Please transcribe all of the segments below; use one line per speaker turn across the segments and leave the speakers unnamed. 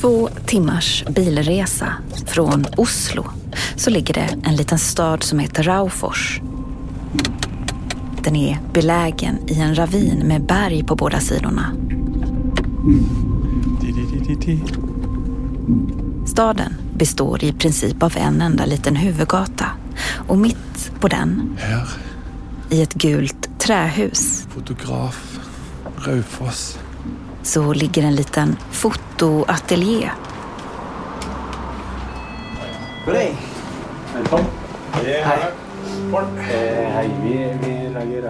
två timmars bilresa från Oslo så ligger det en liten stad som heter Raufors. Den är belägen i en ravin med berg på båda sidorna. Staden består i princip av en enda liten huvudgata och mitt på den,
Här,
i ett gult trähus,
fotograf Raufoss.
Så ligger en liten fotoateljé.
Goddag. Velkommen. Hej.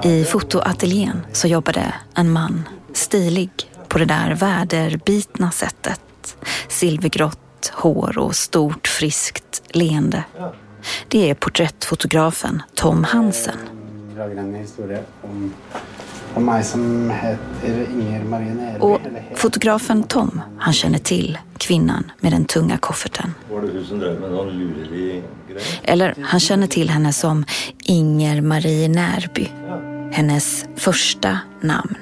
Eh,
I fotoateljén så jobbade en man, stilig på det där väderbitna sättet. Silvergrått hår och stort friskt leende. Det är porträttfotografen Tom Hansen.
Om meg som heter Inger Marie Nerby.
Och fotografen Tom, han känner till kvinnan med den tunga kofferten. Eller han känner till henne som Inger Marie Närby. Hennes första namn.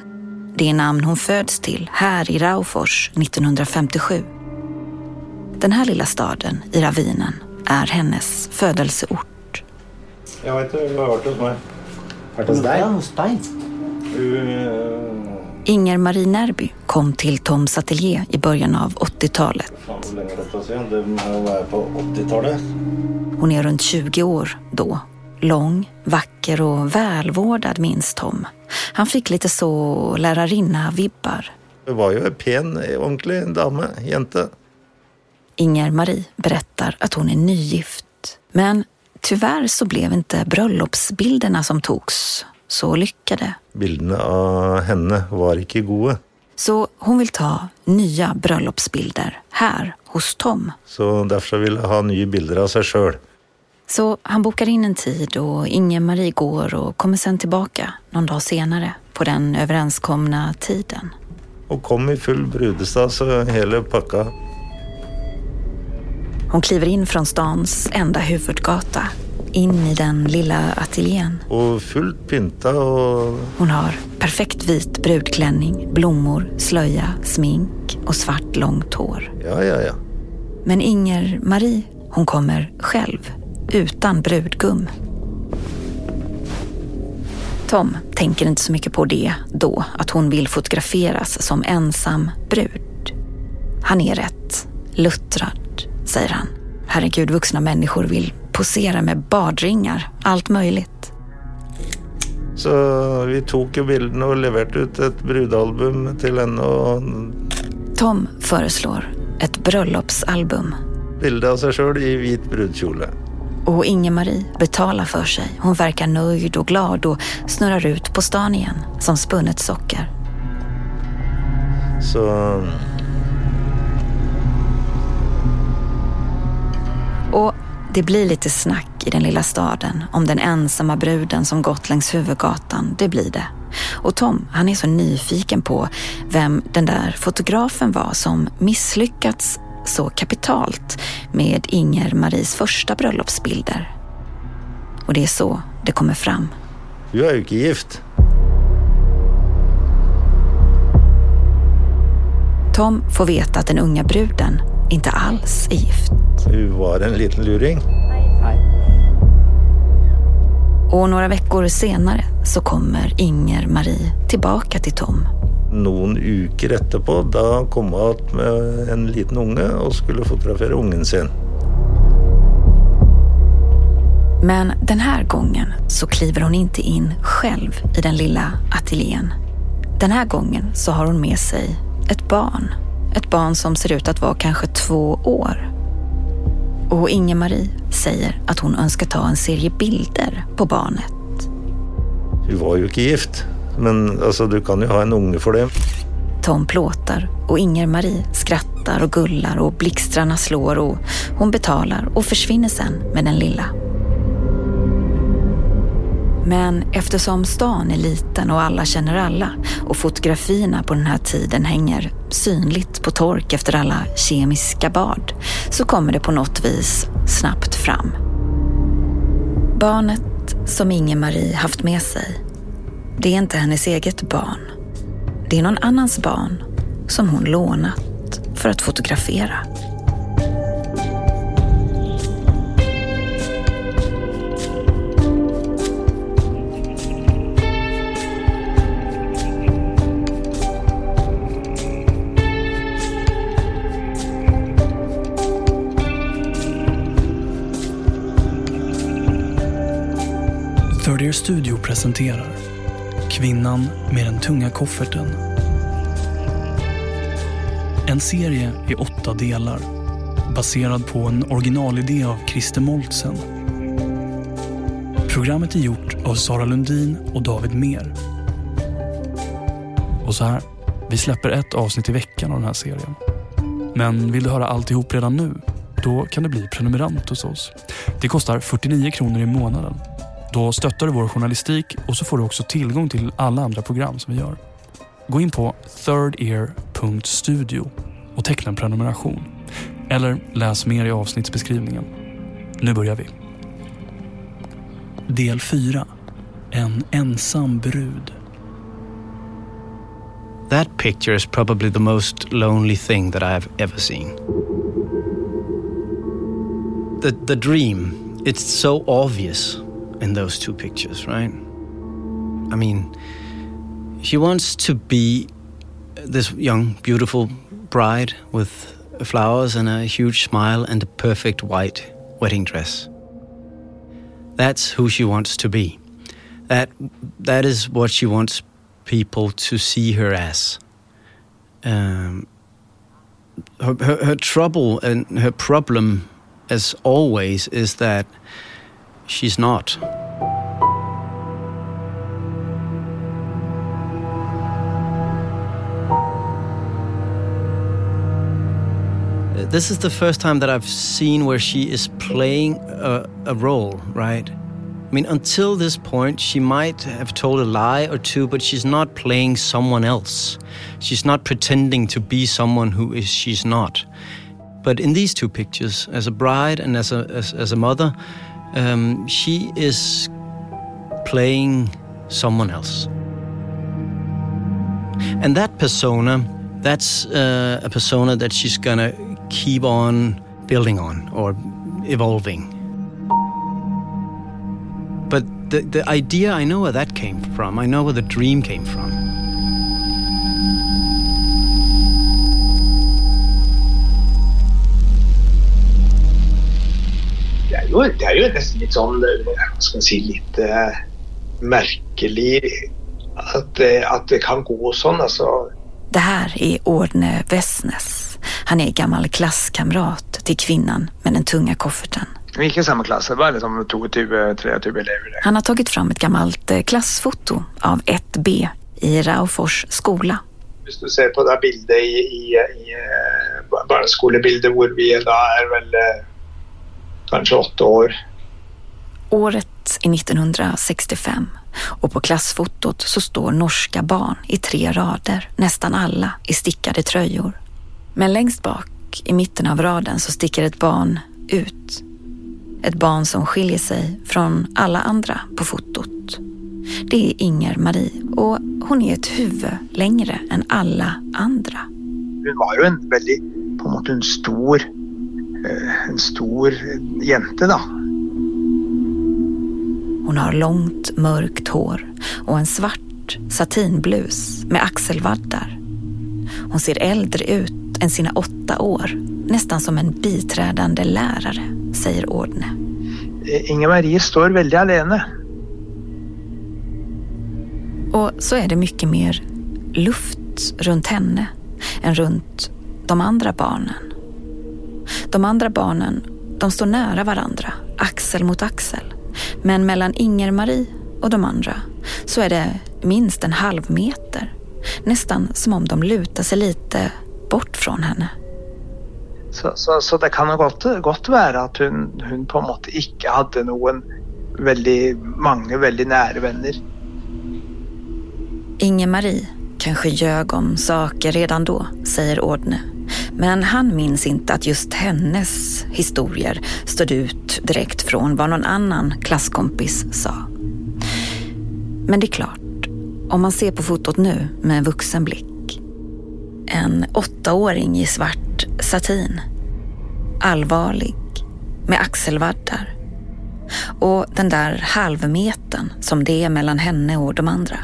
Det är namn hon föds till här i Raufors 1957. Den här lilla staden i ravinen är hennes födelseort.
Jeg vet du har vært hos meg.
Vært hos deg?
Eh,
Inger Marie Närby kom till Toms ateljé i början av 80-talet.
Faen, hvor lenge er dette siden? Det må være på 80-tallet.
Hon är runt 20 år då. Lång, vacker och välvårdad minns Tom. Han fick lite så lärarinna-vibbar.
Hun var jo en pen, ordentlig dame. Jente.
Inger Marie berättar att hon är nygift. Men tyvärr så blev inte bröllopsbilderna som togs så lyckade.
Bildene av henne var ikke gode.
Så hon vill ta nya bröllopsbilder här hos Tom.
Så derfor så ville jeg ha nye bilder av seg sjøl.
Så han bokar in en tid och Inger-Marie går och kommer sen tillbaka någon dag senare på den överenskomna tiden.
Og kom i full brudestad, så hele pakka.
Hon kliver in från stans enda huvudgata, in i den lilla ateljén.
Og fullt pynta og
Hon har perfekt vit brudklänning, blommor, slöja, smink och svart långt hår.
Ja, ja, ja.
Men Inger-Marie, hon kommer själv, utan brudgum. Tom tänker inte så mycket på det då, att hon vill fotograferas som ensam brud. Han är rätt luttrad, säger han. Herregud, vuxna människor vill posera med badringar, allt möjligt.
Så vi tok jo bildene og leverte ut et brudealbum til henne. Og
Tom föreslår ett bröllopsalbum
bilde av seg sjøl i hvit brudekjole.
och Inger-Marie betalar för sig. Hon verkar nöjd och glad och snurrar ut på stan igen som spunnet socker.
Så
Och det blir lite snack i den lilla staden om den ensamma bruden som gått längs huvudgatan. Det blir det. Och Tom, han är så nyfiken på vem den där fotografen var som misslyckats så kapitalt med Inger-Maries första bröllopsbilder. Och det är så det kommer fram.
hun er jo ikke gift.
Tom får veta att den unga bruden inte alls är gift.
Hun var en liten luring.
Och några veckor senare så kommer Inger-Marie tillbaka till Tom.
Noen uker etterpå, da kom igjen med en liten unge og skulle fotografere ungen sin.
Men den här gången så kliver hon inte in själv i den lilla ateljén. Den här gången så har hon med sig ett barn. Ett barn som ser ut att vara kanske två år. Och Inger-Marie säger att hon önskar ta en serie bilder på barnet.
Hun var jo ikke gift, men altså, du kan jo ha en unge for det.
Tom plåtar och Inger-Marie skrattar och gullar och blixtrarna slår och hon betalar och försvinner sen med den lilla. Men eftersom stan är liten och alla känner alla och fotografierna på den här tiden hänger synligt på tork efter alla kemiska bad så kommer det på något vis snabbt fram. Barnet som Inge-Marie haft med sig, det är inte hennes eget barn. Det är någon annans barn som hon lånat för att fotografera.
Third Ear Studio presenterar Kvinnan med den tunga kofferten. En serie i åtta delar baserad på en originalidé av Christer Moltzen. Programmet är gjort av Sara Lundin och David Mer. Och så här, vi släpper ett avsnitt i veckan av den här serien. Men vill du höra alltihop redan nu? Då kan du bli prenumerant hos oss. Det kostar 49 kronor i månaden då stöttar du vår journalistik och så får du också tillgång till alla andra program som vi gör. Gå in på thirdear.studio och teckna en prenumeration. Eller läs mer i avsnittsbeskrivningen. Nu börjar vi. Del 4. En ensam brud.
That picture is probably the most lonely thing that I've ever seen. The, the dream, it's so obvious. In those two pictures, right? I mean, she wants to be this young, beautiful bride with flowers and a huge smile and a perfect white wedding dress. That's who she wants to be. That that is what she wants people to see her as. Um, her, her, her trouble and her problem, as always, is that she's not. This is the first time that I've seen where she is playing a, a role, right? I mean, until this point, she might have told a lie or two, but she's not playing someone else. She's not pretending to be someone who is she's not. But in these two pictures, as a bride and as a as, as a mother, um, she is playing someone else. And that persona, that's uh, a persona that she's gonna keep on building on or evolving. But the, the idea, I know where that came from. I know where the dream came from.
Jo, det er jo nesten litt sånn hva skal man si, litt uh, merkelig att, att det kan gå sånn. Alltså.
Det här är Ordne Wessnes. Han är gammal klasskamrat till kvinnan med den tunga kofferten.
Vi gick i samma klass, det var liksom 22-23 elever.
Han har tagit fram ett gammalt eh, klassfoto av 1B i Raufors skola.
Om du ser på det bildet i, i, i eh, barneskolebildet hvor vi da er vel kanske åtta år.
Året är 1965 och på klassfotot så står norska barn i tre rader, nästan alla i stickade tröjor. Men längst bak, i mitten av raden, så sticker ett barn ut. Ett barn som skiljer sig från alla andra på fotot. Det är Inger Marie och hon är ett huvud längre än alla andra.
Hon var ju en väldigt, på något en stor en stor jente då.
Hon har långt mörkt hår och en svart satinblus med axelvaddar. Hon ser äldre ut än sina åtta år, nästan som en biträdande lärare, säger Ordne.
Eh, Inge-Marie står väldigt alene.
Och så är det mycket mer luft runt henne än runt de andra barnen. De andra barnen, de står nära varandra, axel mot axel. Men mellan Inger-Marie och de andra så är det minst en halv meter. Nästan som om de lutar sig lite bort från henne.
Så, så, så det kan gott, gott vara att hon, hon på något sätt inte hade någon väldigt, många väldigt nära vänner.
Inger-Marie kanske ljög om saker redan då, säger Ordne men han minns inte att just hennes historier stod ut direkt från vad någon annan klasskompis sa. Men det är klart, om man ser på fotot nu med en vuxen blick. En åttaåring i svart satin. Allvarlig, med axelvaddar. Och den där halvmetern som det är mellan henne och de andra.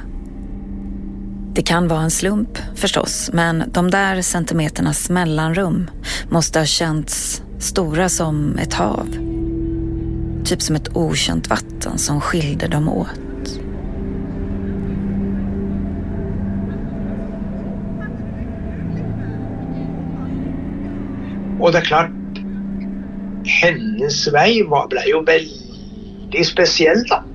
Det kan vara en slump förstås, men de där centimeternas mellanrum måste ha känts stora som ett hav. Typ som ett okänt vatten som skilde dem åt.
Och det är klart, hennes väg var, blev ju väldigt speciell då.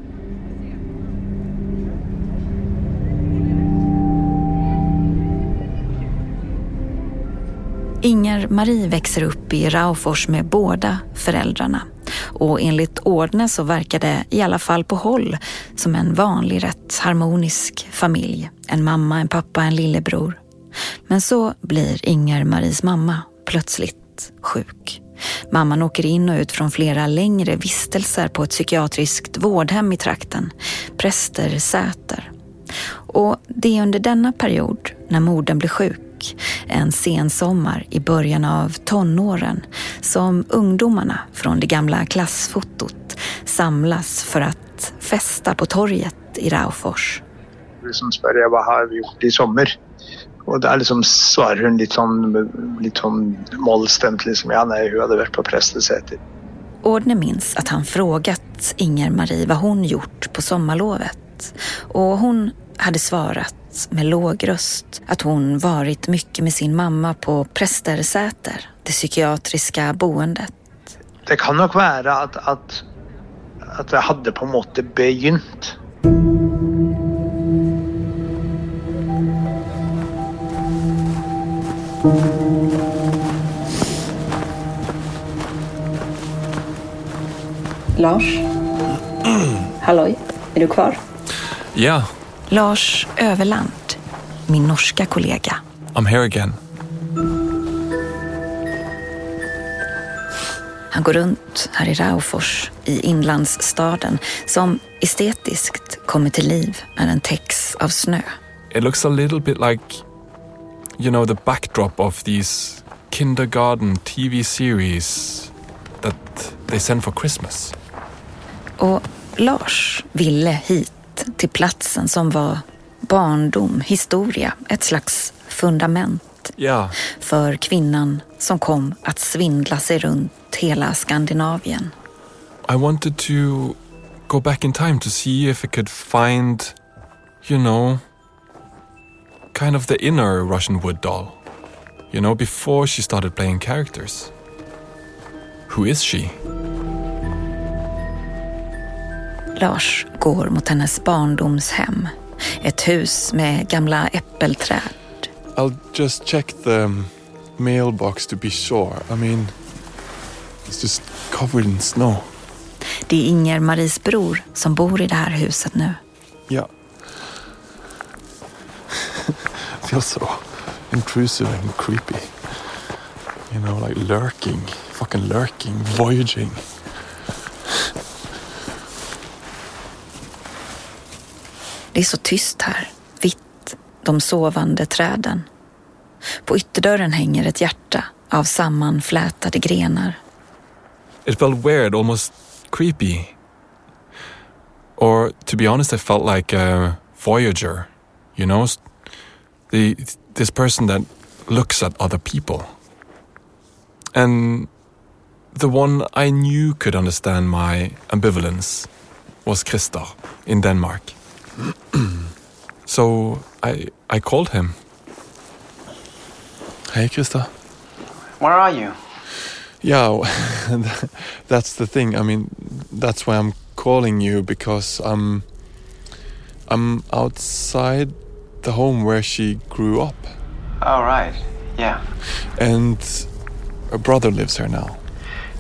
Inger Marie växer upp i Raufors med båda föräldrarna. Och enligt Ordne så verkar det, i alla fall på håll, som en vanlig rätt harmonisk familj. En mamma, en pappa, en lillebror. Men så blir Inger Maries mamma plötsligt sjuk. Mamman åker in och ut från flera längre vistelser på ett psykiatriskt vårdhem i trakten, Präster Säter. Och det är under denna period, när modern blir sjuk, en sensommar i början av tonåren, som ungdomarna från det gamla klassfotot samlas för att festa på torget i Raufors.
Spør jag vad har vi gjort i sommar? Och där liksom svarar hon lite sån, lite sån mollstämt liksom, ja nej, hon hade varit på Prästesäter.
Ordne minns att han frågat Inger-Marie vad hon gjort på sommarlovet. Och hon hade svarat med låg röst att hon varit mycket med sin mamma på Prästersäter, det psykiatriska boendet.
Det kan nog vara att, att, att det hade på något sätt begynt.
Lars? Halloj, är du kvar?
Yeah,
Lars Överland, min norska kollega.
I'm here again.
Han går runt här i Raufors, i inlandsstaden, som estetiskt kommer till liv när den täcks av snö.
It looks a little bit like, you know, the backdrop of these kindergarten TV series that they send for Christmas.
Och Lars ville hit till platsen som var barndom, historia, ett slags fundament
Yeah,
för kvinnan som kom att svindla sig runt hela Skandinavien.
I wanted to go back in time to see if I could find, you know, kind of the inner Russian wood doll. You know, before she started playing characters. Who is she?
Lars går mot hennes barndomshem. Ett hus med gamla äppelträd.
I'll just check the mailbox to be sure. I mean, it's just covered in snow.
Det är Inger Maries bror som bor i det här huset nu.
Yeah. Feels so intrusive and creepy. You know, like lurking, fucking lurking, voyaging.
Det är så tyst här. Vitt. De sovande träden. På ytterdörren hänger ett hjärta av sammanflätade grenar.
It felt weird, almost creepy. Or, to be honest, I felt like a voyager. You know, the this person that looks at other people. And the one I knew could understand my ambivalence was Christer in Denmark. so I I called him. Hey, Krista.
Where are you?
Yeah, that's the thing. I mean, that's why I'm calling you because I'm I'm outside the home where she grew up,
Oh, right. Yeah.
and her brother lives here now.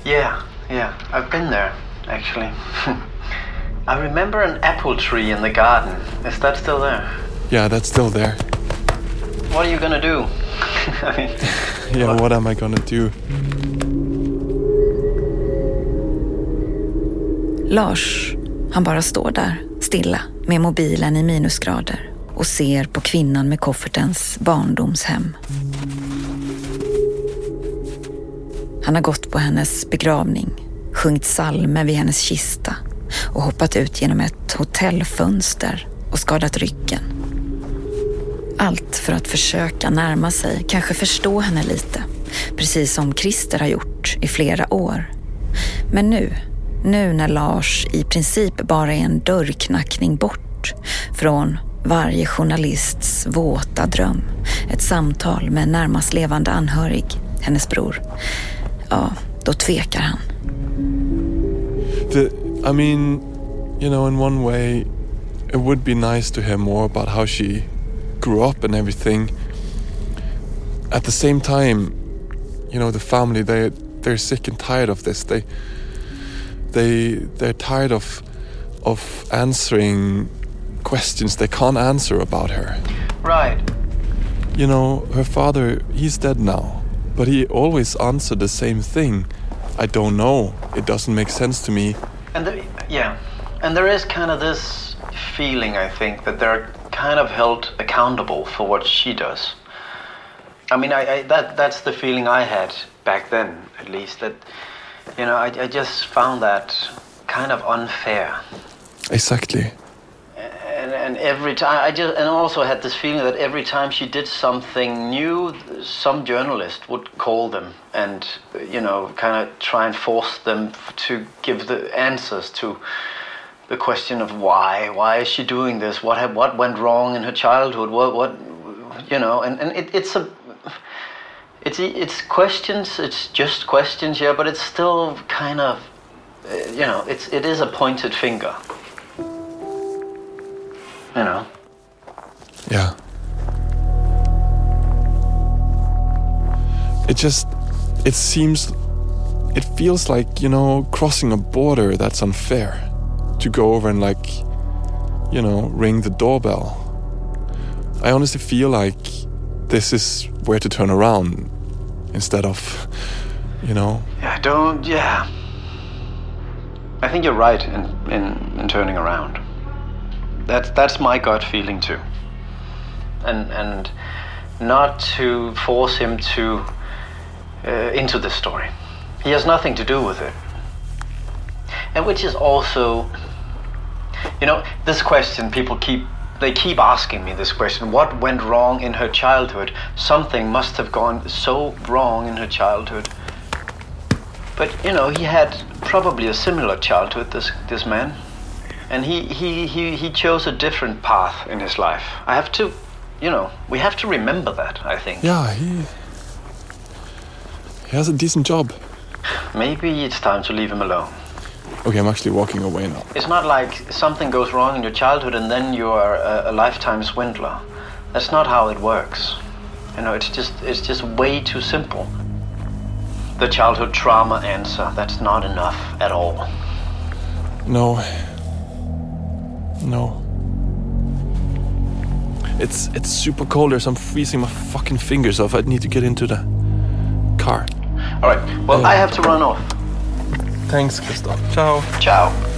Yeah, yeah. I've been there, actually. I remember an apple tree in the garden. Is that still there?
Yeah, that's still there.
What are you gonna do? I mean,
Yeah, what am I gonna do?
Lars, han bara står där, stilla, med mobilen i minusgrader och ser på kvinnan med koffertens barndomshem. Han har gått på hennes begravning, sjungit salmer vid hennes kista och hoppat ut genom ett hotellfönster och skadat ryggen. Allt för att försöka närma sig, kanske förstå henne lite. Precis som Christer har gjort i flera år. Men nu, nu när Lars i princip bara är en dörrknackning bort från varje journalists våta dröm. Ett samtal med närmast levande anhörig, hennes bror. Ja, då tvekar han.
För I mean, you know, in one way, it would be nice to hear more about how she grew up and everything. At the same time, you know, the family they they're sick and tired of this. They they they're tired of of answering questions they can't answer about her.
Right.
You know, her father, he's dead now, but he always answered the same thing. I don't know. It doesn't make sense to me.
And the, yeah, and there is kind of this feeling, I think, that they're kind of held accountable for what she does. I mean, I, I that that's the feeling I had back then, at least. That you know, I, I just found that kind of unfair.
Exactly.
And, and every time I just and also had this feeling that every time she did something new, some journalist would call them and you know kind of try and force them to give the answers to the question of why why is she doing this? What what went wrong in her childhood? What what you know and, and it, it's a it's it's questions it's just questions yeah but it's still kind of you know it's it is a pointed finger you know
Yeah. It just, it seems, it feels like, you know, crossing a border that's unfair. To go over and, like, you know, ring the doorbell. I honestly feel like this is where to turn around instead of, you know,
Yeah, don't. Yeah. I think you're right in, in, in turning around. That's that's my gut feeling too. And and not to force him to uh, into the story. He has nothing to do with it. And which is also, you know, this question people keep they keep asking me this question what went wrong in her childhood something must have gone so wrong in her childhood but you know, he had probably a similar childhood. This this man, and he he he he chose a different path in his life. I have to, you know, we have to remember that. I think
yeah, he, he has a decent job.
maybe it's time to leave him alone.
Okay, I'm actually walking away now.
It's not like something goes wrong in your childhood and then you are a, a lifetime swindler. That's not how it works. You know, it's just it's just way too simple. The childhood trauma answer, that's not enough at all.
No. No. It's it's super cold here, so I'm freezing my fucking fingers off. I need to get into the car.
All right. Well, I have to run off.
Thanks, Christoph. Ciao.
Ciao.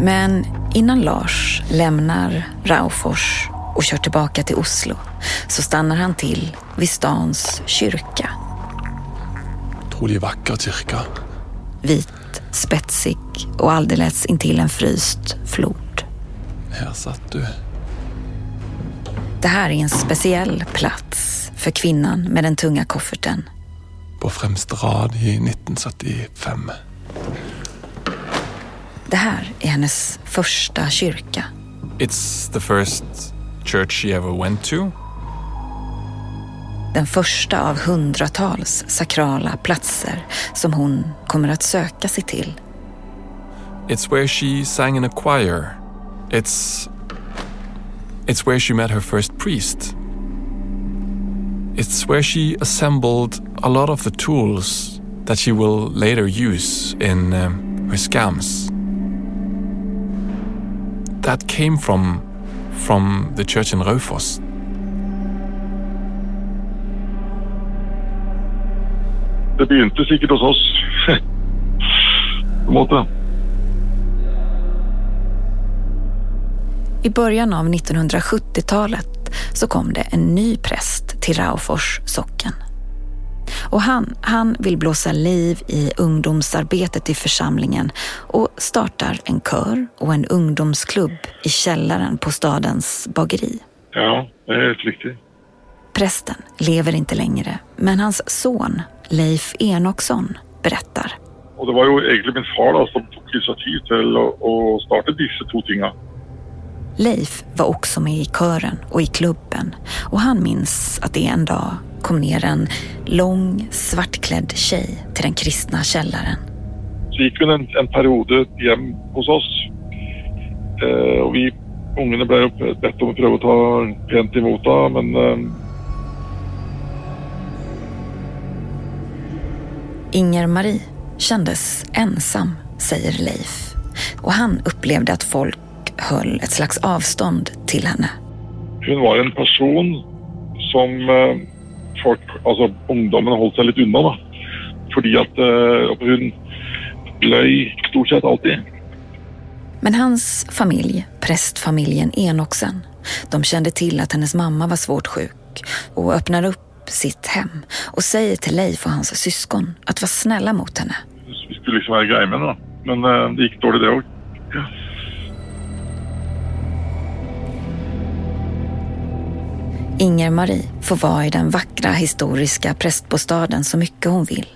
Men innan Lars lämnar Raufors och kör tillbaka till Oslo så stannar han till vid stans kyrka.
Otroligt vacker kyrka.
Vit, spetsig och alldeles intill en fryst flod.
Här satt du.
Det här är en speciell plats för kvinnan med den tunga kofferten.
På främsta rad i 1975.
Det här är hennes första kyrka.
It's the first church she ever went to.
Den första av hundratals sakrala platser som hon kommer att söka sig till.
It's where she sang in a choir. It's It's where she met her first priest. It's where she assembled a lot of the tools that she will later use in um, her scams. That came from from the church in Raufoss.
det begynte sikkert hos oss. På måte.
I början av 1970-talet så kom det en ny präst till Raufors socken. Och han, han vill blåsa liv i ungdomsarbetet i församlingen och startar en kör och en ungdomsklubb i källaren på stadens bageri.
Ja, det är helt riktigt.
Prästen lever inte längre, men hans son Leif Enoksson berättar.
Och det var ju egentligen min far då, som tog initiativ till att starta dessa två tinga.
Leif var också med i kören och i klubben och han minns att det en dag kom ner en lång svartklädd tjej till den kristna källaren.
Så gick vi en, en period hem hos oss. Eh, och vi ungarna blev bett om att pröva att ta pent emot det, men eh,
Inger-Marie kändes ensam, säger Leif. Och han upplevde att folk höll ett slags avstånd till henne.
Hon var en person som eh, folk, alltså ungdomen höll sig lite undan. Då. Fordi att eh, hon löj stort sett alltid.
Men hans familj, prästfamiljen Enoksen, de kände till att hennes mamma var svårt sjuk och öppnar upp sitt hem och säger till Leif och hans syskon att vara snälla mot henne.
Vi skulle liksom vara grejer med då. men eh, det gick dåligt det också.
Inger-Marie får vara i den vackra historiska prästbostaden så mycket hon vill.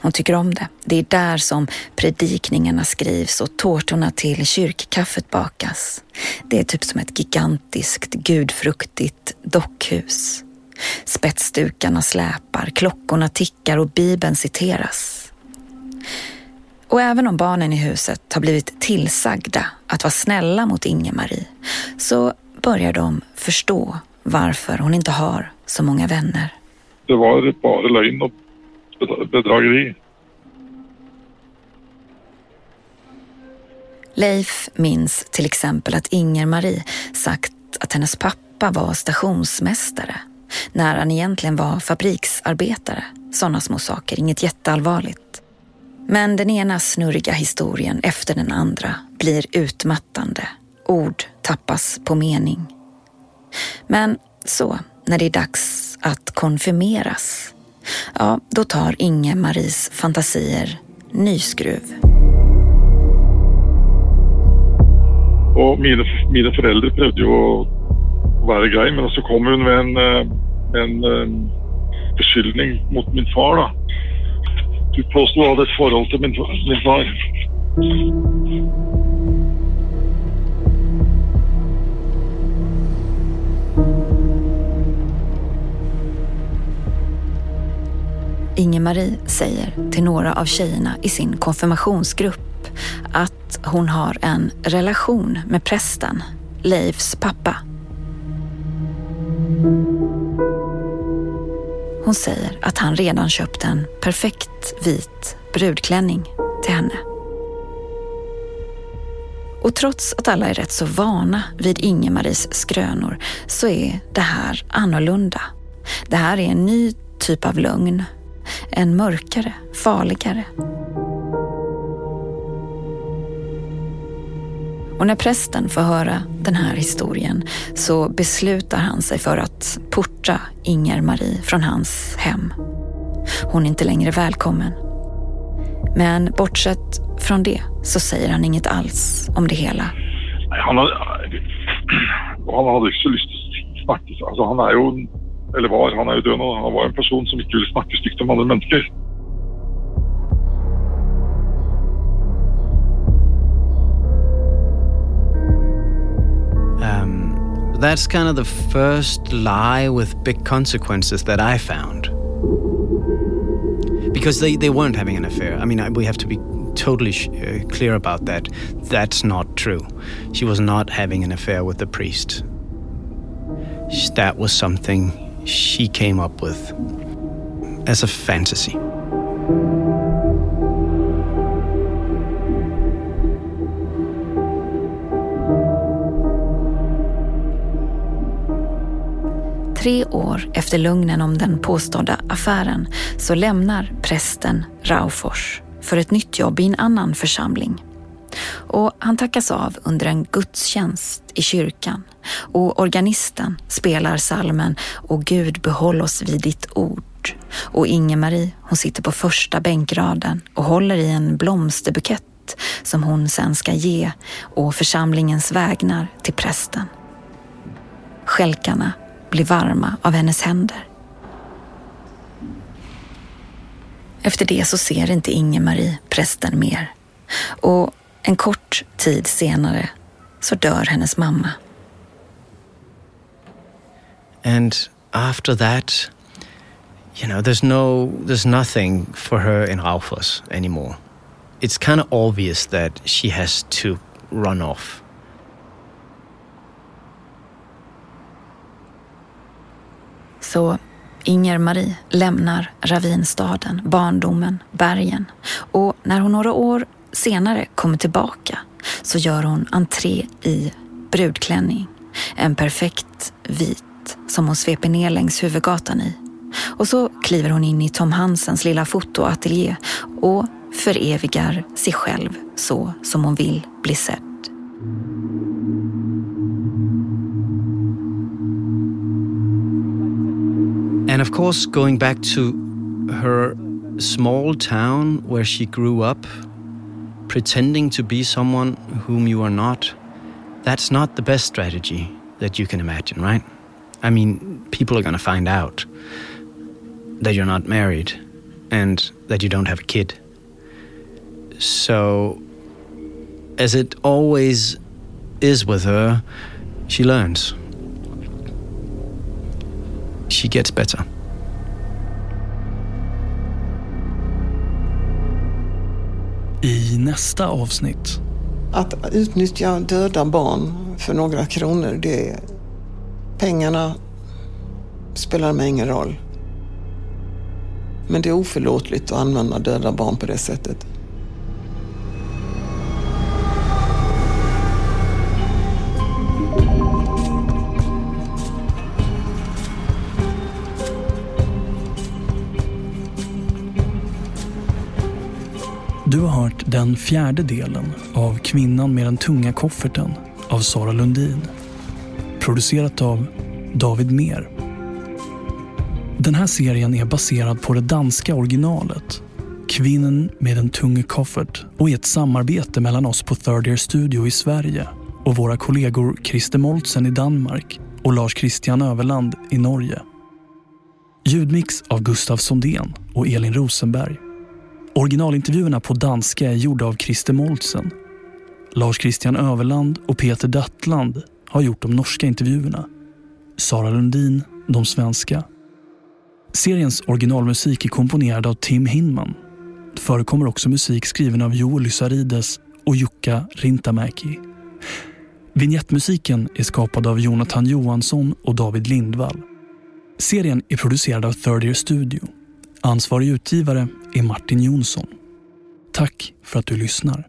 Hon tycker om det. Det är där som predikningarna skrivs och tårtorna till kyrkkaffet bakas. Det är typ som ett gigantiskt, gudfruktigt dockhus. Spetsdukarna släpar, klockorna tickar och Bibeln citeras. Och även om barnen i huset har blivit tillsagda att vara snälla mot Inger-Marie så börjar de förstå varför hon inte har så många vänner.
Det var bara lögn och bedrageri.
Leif minns till exempel att Inger-Marie sagt att hennes pappa var stationsmästare när han egentligen var fabriksarbetare. Sådana små saker, inget jätteallvarligt. Men den ena snurriga historien efter den andra blir utmattande. Ord tappas på mening. Men så, när det är dags att konfirmeras, ja, då tar Inge-Maries fantasier ny skruv.
Och mina, mina föräldrar prövde ju att vara grej, men så kom hon med en, eh, en, eh, en beskyllning mot min far. Då. Du påstod att du hade ett förhållande till min, min far.
Inge-Marie säger till några av tjejerna i sin konfirmationsgrupp att hon har en relation med prästen, Leifs pappa. Hon säger att han redan köpt en perfekt vit brudklänning till henne. Och trots att alla är rätt så vana vid Inge-Maries skrönor så är det här annorlunda. Det här är en ny typ av lögn. En mörkare, farligare. Och när prästen får höra den här historien så beslutar han sig för att porta Inger-Marie från hans hem. Hon är inte längre välkommen. Men bortsett från det så säger han inget alls om det hela.
Han, hade, han hade inte så lust att snacka. Alltså, han är ju, eller var, han är ju död nu. Han var en person som inte ville snacka styggt om andra människor.
Um, that's kind of the first lie with big consequences that I found. Because they, they weren't having an affair. I mean, I- we have to be totally uh, clear about that. That's not true. She was not having an affair with the priest. That was something she came up with as a fantasy.
tre år efter lugnen om den påstådda affären så lämnar prästen Raufors för ett nytt jobb i en annan församling. Och han tackas av under en gudstjänst i kyrkan och organisten spelar salmen Och Gud behåll oss vid ditt ord. Och Inge-Marie, hon sitter på första bänkraden och håller i en blomsterbukett som hon sen ska ge och församlingens vägnar till prästen. Skälkarna blir varma av hennes händer. Efter det så ser inte Inge-Marie prästen mer och en kort tid senare så dör hennes mamma.
And after that, you know, there's no, there's nothing for her in Raufoss anymore. It's kind of obvious that she has to run off.
Så Inger-Marie lämnar ravinstaden, barndomen, bergen och när hon några år senare kommer tillbaka så gör hon entré i brudklänning. En perfekt vit som hon sveper ner längs huvudgatan i. Och så kliver hon in i Tom Hansens lilla fotoateljé och förevigar sig själv så som hon vill bli sedd.
And of course, going back to her small town where she grew up, pretending to be someone whom you are not, that's not the best strategy that you can imagine, right? I mean, people are going to find out that you're not married and that you don't have a kid. So, as it always is with her, she learns. She gets better.
I nästa avsnitt.
Att utnyttja döda barn för några kronor, det Pengarna spelar mig ingen roll. Men det är oförlåtligt att använda döda barn på det sättet.
Du har hört den fjärde delen av Kvinnan med den tunga kofferten av Sara Lundin. Producerat av David Mer. Den här serien är baserad på det danska originalet Kvinnen med den tung koffert och är ett samarbete mellan oss på Third Year Studio i Sverige och våra kollegor Christer Moltsen i Danmark och Lars Christian Överland i Norge. Ljudmix av Gustav Sondén och Elin Rosenberg. Originalintervjuerna på danska är gjorda av Christer Moltsen. Lars Christian Överland och Peter Dattland har gjort de norska intervjuerna. Sara Lundin de svenska. Seriens originalmusik är komponerad av Tim Hinman. Det förekommer också musik skriven av Joel Lysarides och Jukka Rintamäki. Vignettmusiken är skapad av Jonathan Johansson och David Lindvall. Serien är producerad av Third Year Studio. Ansvarig utgivare är Martin Jonsson. Tack för att du lyssnar.